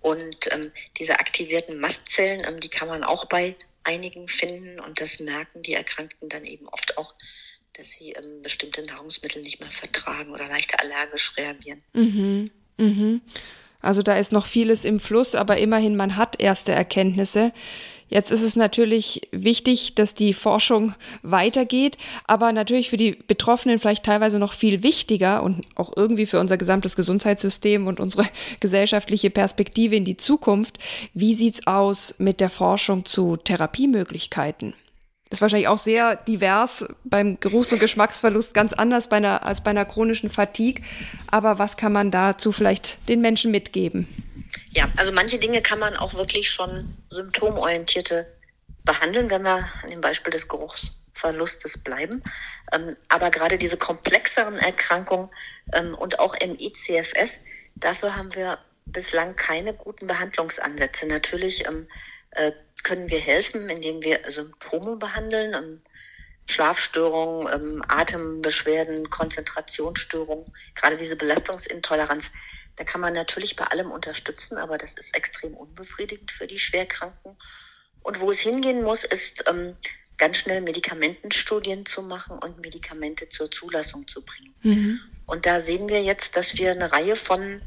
und ähm, diese aktivierten Mastzellen, ähm, die kann man auch bei einigen finden. Und das merken die Erkrankten dann eben oft auch, dass sie bestimmte Nahrungsmittel nicht mehr vertragen oder leichter allergisch reagieren. Mhm. Mhm. Also da ist noch vieles im Fluss, aber immerhin, man hat erste Erkenntnisse. Jetzt ist es natürlich wichtig, dass die Forschung weitergeht, aber natürlich für die Betroffenen vielleicht teilweise noch viel wichtiger und auch irgendwie für unser gesamtes Gesundheitssystem und unsere gesellschaftliche Perspektive in die Zukunft. Wie sieht es aus mit der Forschung zu Therapiemöglichkeiten? Ist wahrscheinlich auch sehr divers beim Geruchs- und Geschmacksverlust, ganz anders bei einer, als bei einer chronischen Fatigue. Aber was kann man dazu vielleicht den Menschen mitgeben? Ja, also manche Dinge kann man auch wirklich schon symptomorientierte behandeln, wenn wir an dem Beispiel des Geruchsverlustes bleiben. Ähm, aber gerade diese komplexeren Erkrankungen ähm, und auch im ICFS, dafür haben wir bislang keine guten Behandlungsansätze. Natürlich ähm, äh, können wir helfen, indem wir Symptome behandeln, ähm, Schlafstörungen, ähm, Atembeschwerden, Konzentrationsstörungen, gerade diese Belastungsintoleranz. Da kann man natürlich bei allem unterstützen, aber das ist extrem unbefriedigend für die Schwerkranken. Und wo es hingehen muss, ist ähm, ganz schnell Medikamentenstudien zu machen und Medikamente zur Zulassung zu bringen. Mhm. Und da sehen wir jetzt, dass wir eine Reihe von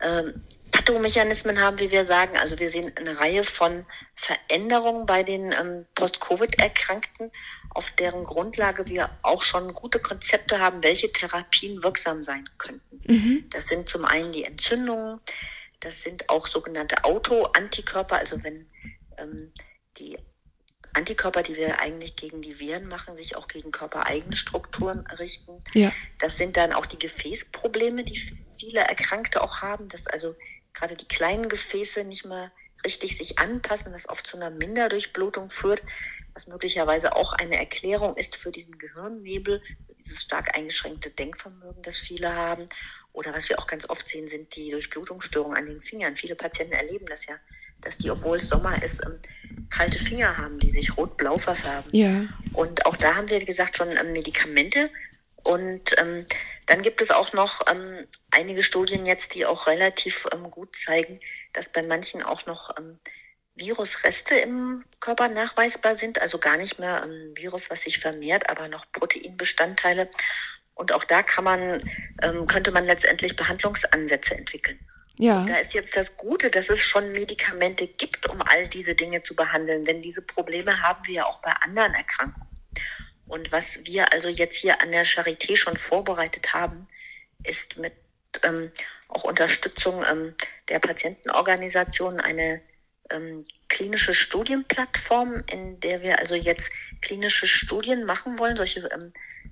ähm, Pathomechanismen haben, wie wir sagen. Also wir sehen eine Reihe von Veränderungen bei den ähm, Post-Covid-Erkrankten, auf deren Grundlage wir auch schon gute Konzepte haben, welche Therapien wirksam sein könnten. Mhm. Das sind zum einen die Entzündungen, das sind auch sogenannte Autoantikörper, also wenn ähm, die Antikörper, die wir eigentlich gegen die Viren machen, sich auch gegen körpereigene Strukturen richten. Ja. Das sind dann auch die Gefäßprobleme, die viele Erkrankte auch haben, dass also gerade die kleinen Gefäße nicht mehr richtig sich anpassen, was oft zu einer Minderdurchblutung führt, was möglicherweise auch eine Erklärung ist für diesen Gehirnnebel, dieses stark eingeschränkte Denkvermögen, das viele haben. Oder was wir auch ganz oft sehen, sind die Durchblutungsstörungen an den Fingern. Viele Patienten erleben das ja, dass die, obwohl es Sommer ist, ähm, kalte Finger haben, die sich rot-blau verfärben. Ja. Und auch da haben wir, wie gesagt, schon ähm, Medikamente. Und ähm, dann gibt es auch noch ähm, einige Studien jetzt, die auch relativ ähm, gut zeigen, dass bei manchen auch noch ähm, Virusreste im Körper nachweisbar sind, also gar nicht mehr ein Virus, was sich vermehrt, aber noch Proteinbestandteile. Und auch da kann man, ähm, könnte man letztendlich Behandlungsansätze entwickeln. Ja. Da ist jetzt das Gute, dass es schon Medikamente gibt, um all diese Dinge zu behandeln, denn diese Probleme haben wir ja auch bei anderen Erkrankungen. Und was wir also jetzt hier an der Charité schon vorbereitet haben, ist mit ähm, auch Unterstützung ähm, der Patientenorganisation eine ähm, klinische Studienplattform, in der wir also jetzt klinische Studien machen wollen, solche ähm,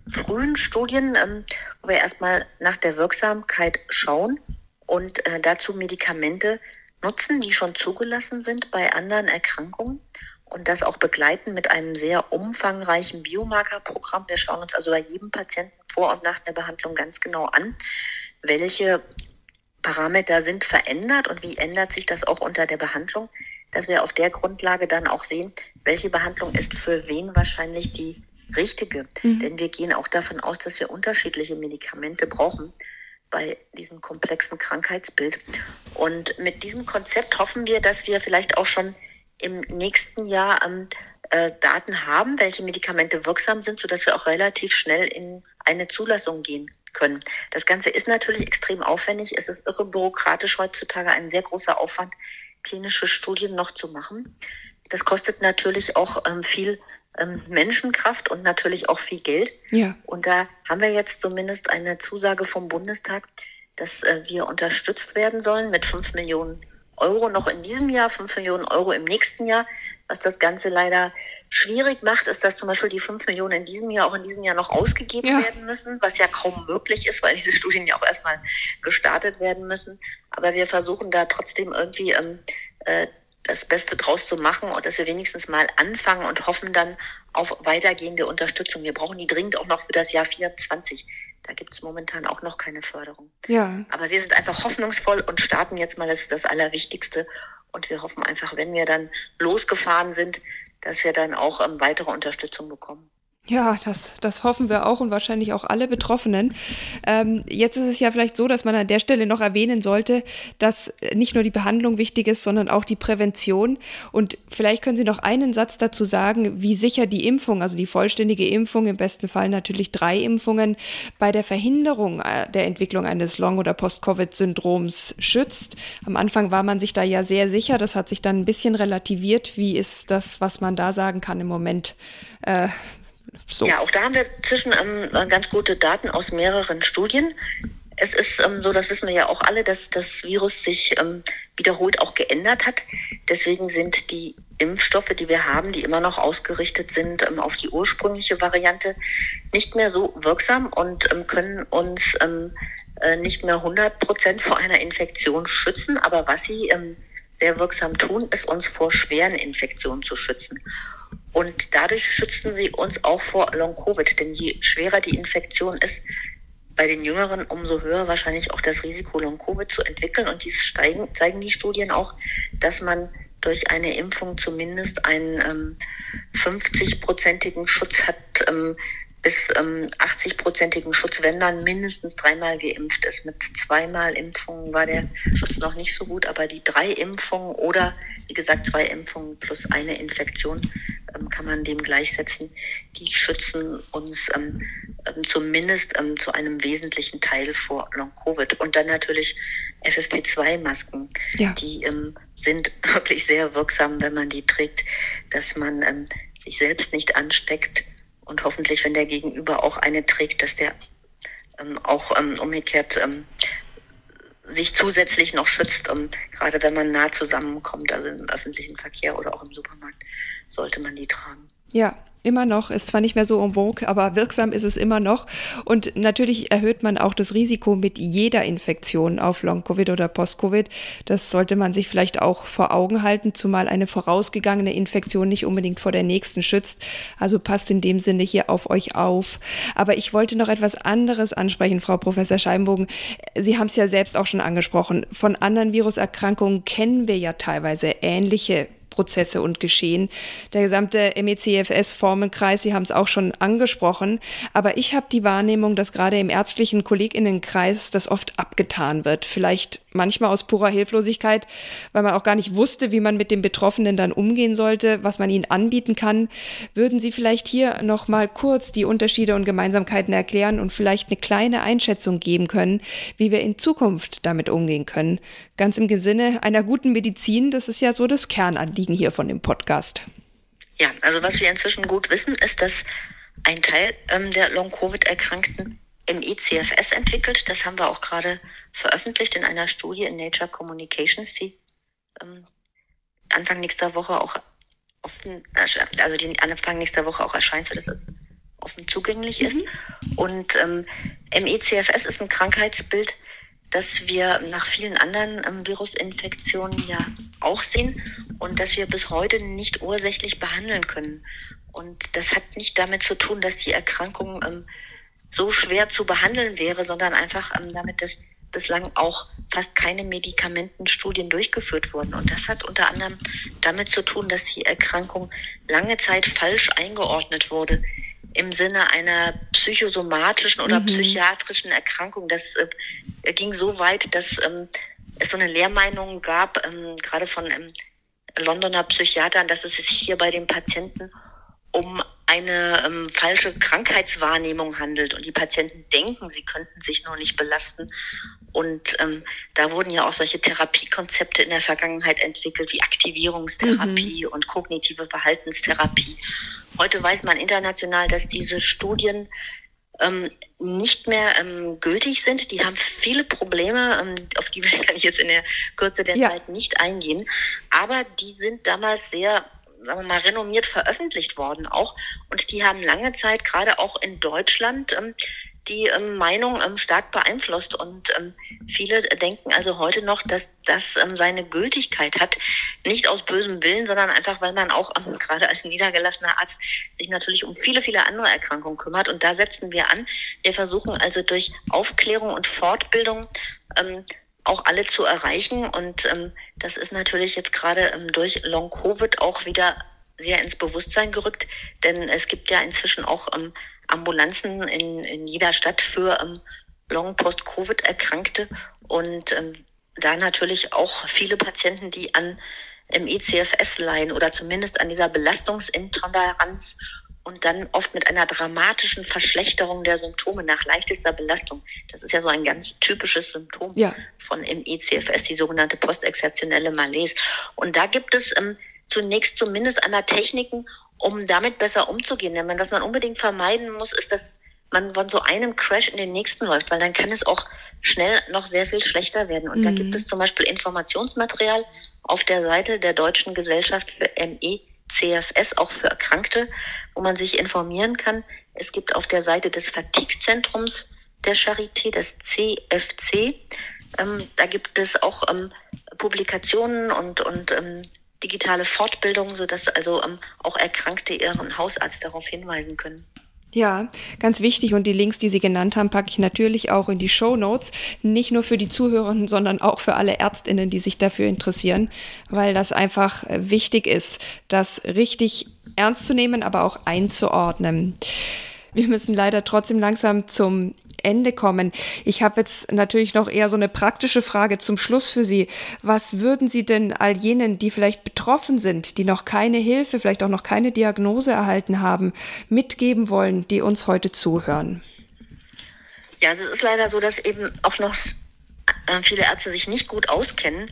frühen Studien, ähm, wo wir erstmal nach der Wirksamkeit schauen und äh, dazu Medikamente nutzen, die schon zugelassen sind bei anderen Erkrankungen und das auch begleiten mit einem sehr umfangreichen Biomarkerprogramm. Wir schauen uns also bei jedem Patienten vor und nach der Behandlung ganz genau an, welche Parameter sind verändert und wie ändert sich das auch unter der Behandlung, dass wir auf der Grundlage dann auch sehen, welche Behandlung ist für wen wahrscheinlich die richtige. Mhm. Denn wir gehen auch davon aus, dass wir unterschiedliche Medikamente brauchen bei diesem komplexen Krankheitsbild. Und mit diesem Konzept hoffen wir, dass wir vielleicht auch schon im nächsten Jahr ähm, äh, Daten haben, welche Medikamente wirksam sind, sodass wir auch relativ schnell in eine Zulassung gehen können. Das Ganze ist natürlich extrem aufwendig. Es ist irre bürokratisch heutzutage ein sehr großer Aufwand, klinische Studien noch zu machen. Das kostet natürlich auch ähm, viel ähm, Menschenkraft und natürlich auch viel Geld. Ja. Und da haben wir jetzt zumindest eine Zusage vom Bundestag, dass äh, wir unterstützt werden sollen mit fünf Millionen Euro noch in diesem Jahr, fünf Millionen Euro im nächsten Jahr. Was das Ganze leider schwierig macht, ist, dass zum Beispiel die fünf Millionen in diesem Jahr auch in diesem Jahr noch ausgegeben ja. werden müssen, was ja kaum möglich ist, weil diese Studien ja auch erstmal gestartet werden müssen. Aber wir versuchen da trotzdem irgendwie ähm, äh, das Beste draus zu machen und dass wir wenigstens mal anfangen und hoffen dann auf weitergehende Unterstützung. Wir brauchen die dringend auch noch für das Jahr 24. Da gibt es momentan auch noch keine Förderung. Ja. Aber wir sind einfach hoffnungsvoll und starten jetzt mal, das ist das Allerwichtigste. Und wir hoffen einfach, wenn wir dann losgefahren sind, dass wir dann auch ähm, weitere Unterstützung bekommen. Ja, das, das hoffen wir auch und wahrscheinlich auch alle Betroffenen. Ähm, jetzt ist es ja vielleicht so, dass man an der Stelle noch erwähnen sollte, dass nicht nur die Behandlung wichtig ist, sondern auch die Prävention. Und vielleicht können Sie noch einen Satz dazu sagen, wie sicher die Impfung, also die vollständige Impfung, im besten Fall natürlich drei Impfungen, bei der Verhinderung äh, der Entwicklung eines Long- oder Post-Covid-Syndroms schützt. Am Anfang war man sich da ja sehr sicher. Das hat sich dann ein bisschen relativiert. Wie ist das, was man da sagen kann im Moment? Äh, so. Ja, auch da haben wir zwischen ähm, ganz gute Daten aus mehreren Studien. Es ist ähm, so, das wissen wir ja auch alle, dass das Virus sich ähm, wiederholt auch geändert hat. Deswegen sind die Impfstoffe, die wir haben, die immer noch ausgerichtet sind ähm, auf die ursprüngliche Variante, nicht mehr so wirksam und ähm, können uns ähm, äh, nicht mehr 100 Prozent vor einer Infektion schützen. Aber was sie sehr wirksam tun, ist uns vor schweren Infektionen zu schützen. Und dadurch schützen sie uns auch vor Long-Covid. Denn je schwerer die Infektion ist, bei den Jüngeren umso höher wahrscheinlich auch das Risiko, Long-Covid zu entwickeln. Und dies steigen, zeigen die Studien auch, dass man durch eine Impfung zumindest einen ähm, 50-prozentigen Schutz hat ähm, bis ähm, 80-prozentigen Schutz, wenn man mindestens dreimal geimpft ist. Mit zweimal Impfungen war der Schutz noch nicht so gut, aber die drei Impfungen oder wie gesagt zwei Impfungen plus eine Infektion ähm, kann man dem gleichsetzen. Die schützen uns ähm, ähm zumindest ähm, zu einem wesentlichen Teil vor Long-Covid. Und dann natürlich FFP2-Masken. Ja. Die ähm, sind wirklich sehr wirksam, wenn man die trägt, dass man sich selbst nicht ansteckt und hoffentlich, wenn der Gegenüber auch eine trägt, dass der ähm, auch ähm, umgekehrt ähm, sich zusätzlich noch schützt, um, gerade wenn man nah zusammenkommt, also im öffentlichen Verkehr oder auch im Supermarkt, sollte man die tragen. Ja, immer noch, ist zwar nicht mehr so en vogue, aber wirksam ist es immer noch. Und natürlich erhöht man auch das Risiko mit jeder Infektion auf Long-Covid oder Post-Covid. Das sollte man sich vielleicht auch vor Augen halten, zumal eine vorausgegangene Infektion nicht unbedingt vor der nächsten schützt. Also passt in dem Sinne hier auf euch auf. Aber ich wollte noch etwas anderes ansprechen, Frau Professor Scheinbogen. Sie haben es ja selbst auch schon angesprochen. Von anderen Viruserkrankungen kennen wir ja teilweise ähnliche Prozesse und Geschehen. Der gesamte MECFS-Formenkreis, Sie haben es auch schon angesprochen, aber ich habe die Wahrnehmung, dass gerade im ärztlichen Kolleginnenkreis das oft abgetan wird. Vielleicht manchmal aus purer Hilflosigkeit, weil man auch gar nicht wusste, wie man mit den Betroffenen dann umgehen sollte, was man ihnen anbieten kann. Würden Sie vielleicht hier noch mal kurz die Unterschiede und Gemeinsamkeiten erklären und vielleicht eine kleine Einschätzung geben können, wie wir in Zukunft damit umgehen können? Ganz im Sinne einer guten Medizin, das ist ja so das Kernanliegen hier von dem Podcast. Ja, also was wir inzwischen gut wissen, ist, dass ein Teil ähm, der Long-Covid-Erkrankten im ECFS entwickelt. Das haben wir auch gerade veröffentlicht in einer Studie in Nature Communications, die ähm, Anfang nächster Woche auch offen, also die Anfang nächster Woche auch erscheint, sodass es offen zugänglich ist. Mhm. Und ähm, MECFS ist ein Krankheitsbild, das wir nach vielen anderen ähm, Virusinfektionen ja auch sehen und das wir bis heute nicht ursächlich behandeln können. Und das hat nicht damit zu tun, dass die Erkrankung ähm, so schwer zu behandeln wäre, sondern einfach ähm, damit, dass bislang auch fast keine Medikamentenstudien durchgeführt wurden. Und das hat unter anderem damit zu tun, dass die Erkrankung lange Zeit falsch eingeordnet wurde im Sinne einer psychosomatischen oder mhm. psychiatrischen Erkrankung. Das äh, ging so weit, dass ähm, es so eine Lehrmeinung gab, ähm, gerade von ähm, Londoner Psychiatern, dass es sich hier bei den Patienten um eine ähm, falsche Krankheitswahrnehmung handelt und die Patienten denken, sie könnten sich nur nicht belasten. Und ähm, da wurden ja auch solche Therapiekonzepte in der Vergangenheit entwickelt, wie Aktivierungstherapie mhm. und kognitive Verhaltenstherapie. Heute weiß man international, dass diese Studien ähm, nicht mehr ähm, gültig sind. Die haben viele Probleme, ähm, auf die will ich jetzt in der Kürze der ja. Zeit nicht eingehen. Aber die sind damals sehr sagen wir mal, renommiert veröffentlicht worden auch. Und die haben lange Zeit, gerade auch in Deutschland, ähm, die ähm, Meinung ähm, stark beeinflusst. Und ähm, viele denken also heute noch, dass das ähm, seine Gültigkeit hat. Nicht aus bösem Willen, sondern einfach, weil man auch ähm, gerade als niedergelassener Arzt sich natürlich um viele, viele andere Erkrankungen kümmert. Und da setzen wir an. Wir versuchen also durch Aufklärung und Fortbildung ähm, auch alle zu erreichen. Und ähm, das ist natürlich jetzt gerade ähm, durch Long-Covid auch wieder sehr ins Bewusstsein gerückt, denn es gibt ja inzwischen auch ähm, Ambulanzen in, in jeder Stadt für ähm, Long-Post-Covid-Erkrankte und ähm, da natürlich auch viele Patienten, die an im ECFS leiden oder zumindest an dieser Belastungsintoleranz und dann oft mit einer dramatischen Verschlechterung der Symptome nach leichtester Belastung. Das ist ja so ein ganz typisches Symptom ja. von im ECFS, die sogenannte postexertionelle Malaise. Und da gibt es ähm, zunächst zumindest einmal Techniken, um damit besser umzugehen. Denn was man unbedingt vermeiden muss, ist, dass man von so einem Crash in den nächsten läuft, weil dann kann es auch schnell noch sehr viel schlechter werden. Und mhm. da gibt es zum Beispiel Informationsmaterial auf der Seite der Deutschen Gesellschaft für ME CFS auch für Erkrankte, wo man sich informieren kann. Es gibt auf der Seite des Fatigue-Zentrums der Charité, das CFC, ähm, da gibt es auch ähm, Publikationen und, und ähm, digitale Fortbildungen, sodass also ähm, auch Erkrankte ihren Hausarzt darauf hinweisen können. Ja, ganz wichtig. Und die Links, die Sie genannt haben, packe ich natürlich auch in die Show Notes. Nicht nur für die Zuhörenden, sondern auch für alle Ärztinnen, die sich dafür interessieren, weil das einfach wichtig ist, das richtig ernst zu nehmen, aber auch einzuordnen. Wir müssen leider trotzdem langsam zum Ende kommen. Ich habe jetzt natürlich noch eher so eine praktische Frage zum Schluss für Sie. Was würden Sie denn all jenen, die vielleicht betroffen sind, die noch keine Hilfe, vielleicht auch noch keine Diagnose erhalten haben, mitgeben wollen, die uns heute zuhören? Ja, also es ist leider so, dass eben auch noch äh, viele Ärzte sich nicht gut auskennen.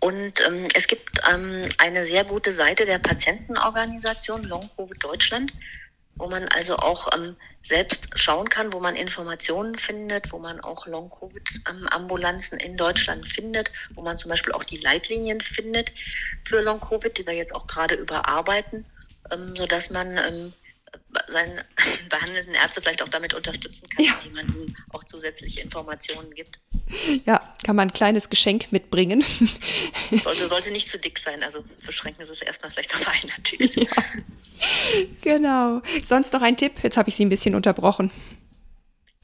Und ähm, es gibt ähm, eine sehr gute Seite der Patientenorganisation Long Covid Deutschland, wo man also auch ähm, selbst schauen kann, wo man Informationen findet, wo man auch Long-Covid-Ambulanzen in Deutschland findet, wo man zum Beispiel auch die Leitlinien findet für Long-Covid, die wir jetzt auch gerade überarbeiten, ähm, sodass man ähm, seinen behandelnden Ärzte vielleicht auch damit unterstützen kann, ja. indem man ihnen auch zusätzliche Informationen gibt. Ja, kann man ein kleines Geschenk mitbringen. Sollte, sollte nicht zu dick sein, also beschränken Sie es erstmal vielleicht auf ein Artikel. Ja. Genau. Sonst noch ein Tipp? Jetzt habe ich Sie ein bisschen unterbrochen.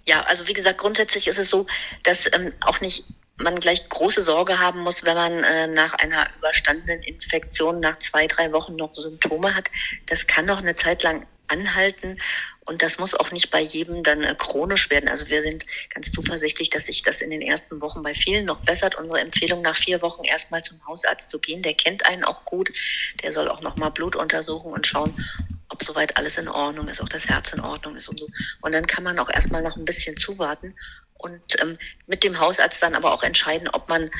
Ja, also wie gesagt, grundsätzlich ist es so, dass ähm, auch nicht man gleich große Sorge haben muss, wenn man äh, nach einer überstandenen Infektion nach zwei, drei Wochen noch Symptome hat. Das kann noch eine Zeit lang anhalten und das muss auch nicht bei jedem dann äh, chronisch werden. Also wir sind ganz zuversichtlich, dass sich das in den ersten Wochen bei vielen noch bessert. Unsere Empfehlung nach vier Wochen erstmal zum Hausarzt zu gehen, der kennt einen auch gut. Der soll auch nochmal Blut untersuchen und schauen, ob soweit alles in Ordnung ist, auch das Herz in Ordnung ist und so. Und dann kann man auch erstmal noch ein bisschen zuwarten und ähm, mit dem Hausarzt dann aber auch entscheiden, ob man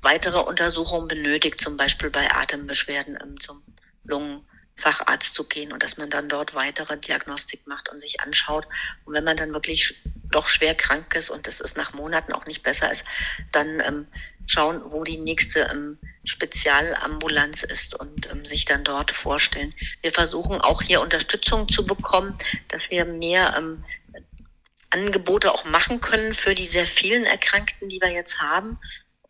weitere Untersuchungen benötigt, zum Beispiel bei Atembeschwerden ähm, zum Lungen Facharzt zu gehen und dass man dann dort weitere Diagnostik macht und sich anschaut. Und wenn man dann wirklich doch schwer krank ist und es ist nach Monaten auch nicht besser ist, dann ähm, schauen, wo die nächste ähm, Spezialambulanz ist und ähm, sich dann dort vorstellen. Wir versuchen auch hier Unterstützung zu bekommen, dass wir mehr ähm, Angebote auch machen können für die sehr vielen Erkrankten, die wir jetzt haben.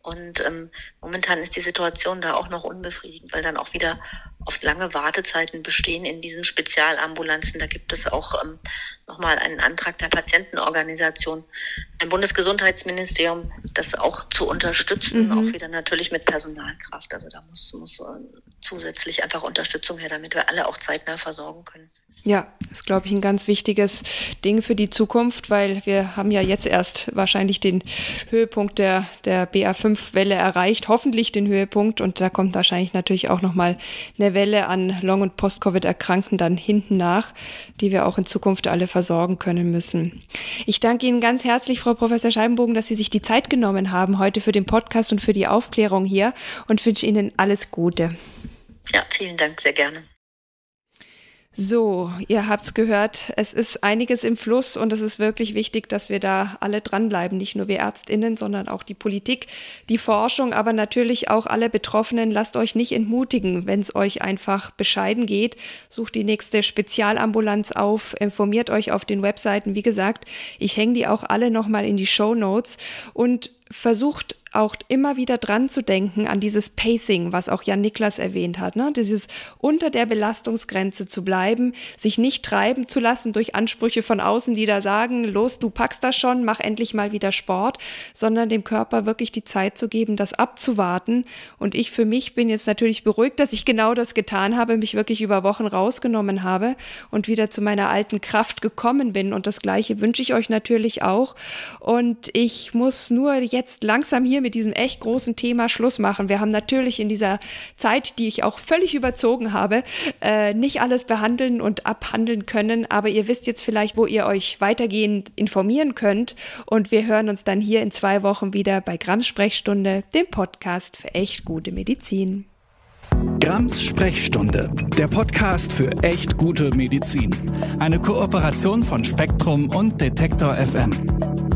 Und ähm, momentan ist die Situation da auch noch unbefriedigend, weil dann auch wieder oft lange Wartezeiten bestehen in diesen Spezialambulanzen. Da gibt es auch ähm, nochmal einen Antrag der Patientenorganisation im Bundesgesundheitsministerium, das auch zu unterstützen, mhm. auch wieder natürlich mit Personalkraft. Also da muss, muss äh, zusätzlich einfach Unterstützung her, damit wir alle auch zeitnah versorgen können. Ja, ist, glaube ich, ein ganz wichtiges Ding für die Zukunft, weil wir haben ja jetzt erst wahrscheinlich den Höhepunkt der, der BA5-Welle erreicht, hoffentlich den Höhepunkt. Und da kommt wahrscheinlich natürlich auch nochmal eine Welle an Long- und Post-Covid-Erkrankten dann hinten nach, die wir auch in Zukunft alle versorgen können müssen. Ich danke Ihnen ganz herzlich, Frau Professor Scheibenbogen, dass Sie sich die Zeit genommen haben heute für den Podcast und für die Aufklärung hier und wünsche Ihnen alles Gute. Ja, vielen Dank, sehr gerne. So, ihr habt's gehört, es ist einiges im Fluss und es ist wirklich wichtig, dass wir da alle dranbleiben, nicht nur wir Ärztinnen, sondern auch die Politik, die Forschung, aber natürlich auch alle Betroffenen. Lasst euch nicht entmutigen, wenn es euch einfach bescheiden geht. Sucht die nächste Spezialambulanz auf, informiert euch auf den Webseiten. Wie gesagt, ich hänge die auch alle nochmal in die Show Notes und versucht auch immer wieder dran zu denken an dieses Pacing, was auch Jan Niklas erwähnt hat, ne? dieses unter der Belastungsgrenze zu bleiben, sich nicht treiben zu lassen durch Ansprüche von außen, die da sagen, los, du packst das schon, mach endlich mal wieder Sport, sondern dem Körper wirklich die Zeit zu geben, das abzuwarten. Und ich für mich bin jetzt natürlich beruhigt, dass ich genau das getan habe, mich wirklich über Wochen rausgenommen habe und wieder zu meiner alten Kraft gekommen bin. Und das Gleiche wünsche ich euch natürlich auch. Und ich muss nur jetzt langsam hier mit diesem echt großen Thema Schluss machen. Wir haben natürlich in dieser Zeit, die ich auch völlig überzogen habe, äh, nicht alles behandeln und abhandeln können. Aber ihr wisst jetzt vielleicht, wo ihr euch weitergehend informieren könnt. Und wir hören uns dann hier in zwei Wochen wieder bei Grams Sprechstunde, dem Podcast für echt gute Medizin. Grams Sprechstunde, der Podcast für echt gute Medizin. Eine Kooperation von Spektrum und Detektor FM.